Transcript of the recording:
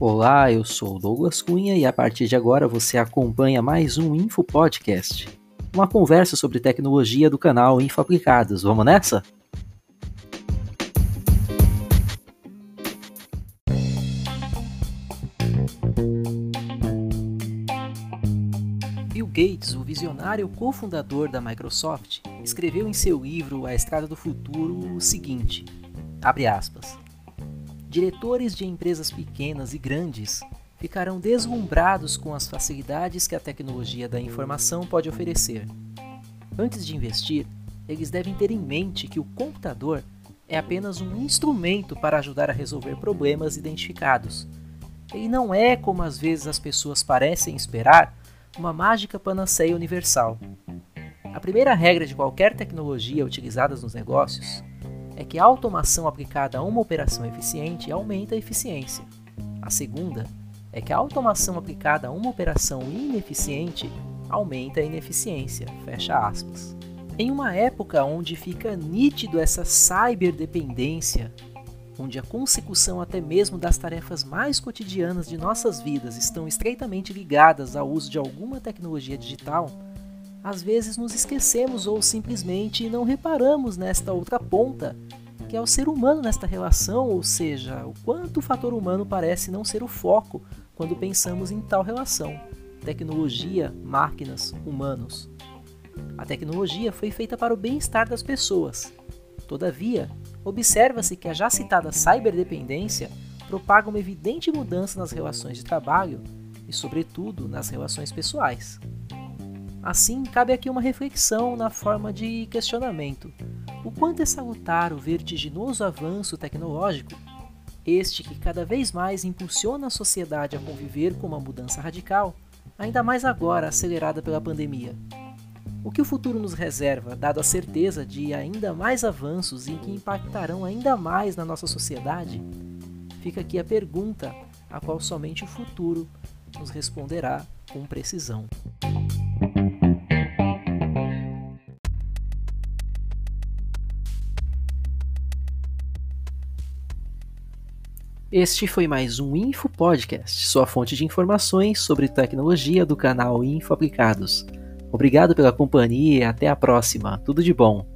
Olá, eu sou Douglas Cunha e a partir de agora você acompanha mais um Info Podcast. Uma conversa sobre tecnologia do canal Info Aplicados. Vamos nessa? Bill Gates, o visionário cofundador da Microsoft, escreveu em seu livro A Estrada do Futuro o seguinte: abre aspas. Diretores de empresas pequenas e grandes ficarão deslumbrados com as facilidades que a tecnologia da informação pode oferecer. Antes de investir, eles devem ter em mente que o computador é apenas um instrumento para ajudar a resolver problemas identificados. Ele não é, como às vezes as pessoas parecem esperar, uma mágica panaceia universal. A primeira regra de qualquer tecnologia utilizada nos negócios é que a automação aplicada a uma operação eficiente aumenta a eficiência. A segunda é que a automação aplicada a uma operação ineficiente aumenta a ineficiência. Fecha aspas. Em uma época onde fica nítido essa cyberdependência, onde a consecução até mesmo das tarefas mais cotidianas de nossas vidas estão estreitamente ligadas ao uso de alguma tecnologia digital, às vezes nos esquecemos ou simplesmente não reparamos nesta outra ponta, que é o ser humano nesta relação, ou seja, o quanto o fator humano parece não ser o foco quando pensamos em tal relação: tecnologia, máquinas, humanos. A tecnologia foi feita para o bem-estar das pessoas. Todavia, observa-se que a já citada cyberdependência propaga uma evidente mudança nas relações de trabalho e, sobretudo, nas relações pessoais. Assim, cabe aqui uma reflexão na forma de questionamento. O quanto é salutar o vertiginoso avanço tecnológico, este que cada vez mais impulsiona a sociedade a conviver com uma mudança radical, ainda mais agora acelerada pela pandemia. O que o futuro nos reserva, dado a certeza de ainda mais avanços em que impactarão ainda mais na nossa sociedade? Fica aqui a pergunta, a qual somente o futuro nos responderá com precisão. Este foi mais um Info Podcast, sua fonte de informações sobre tecnologia do canal Info Aplicados. Obrigado pela companhia e até a próxima. Tudo de bom.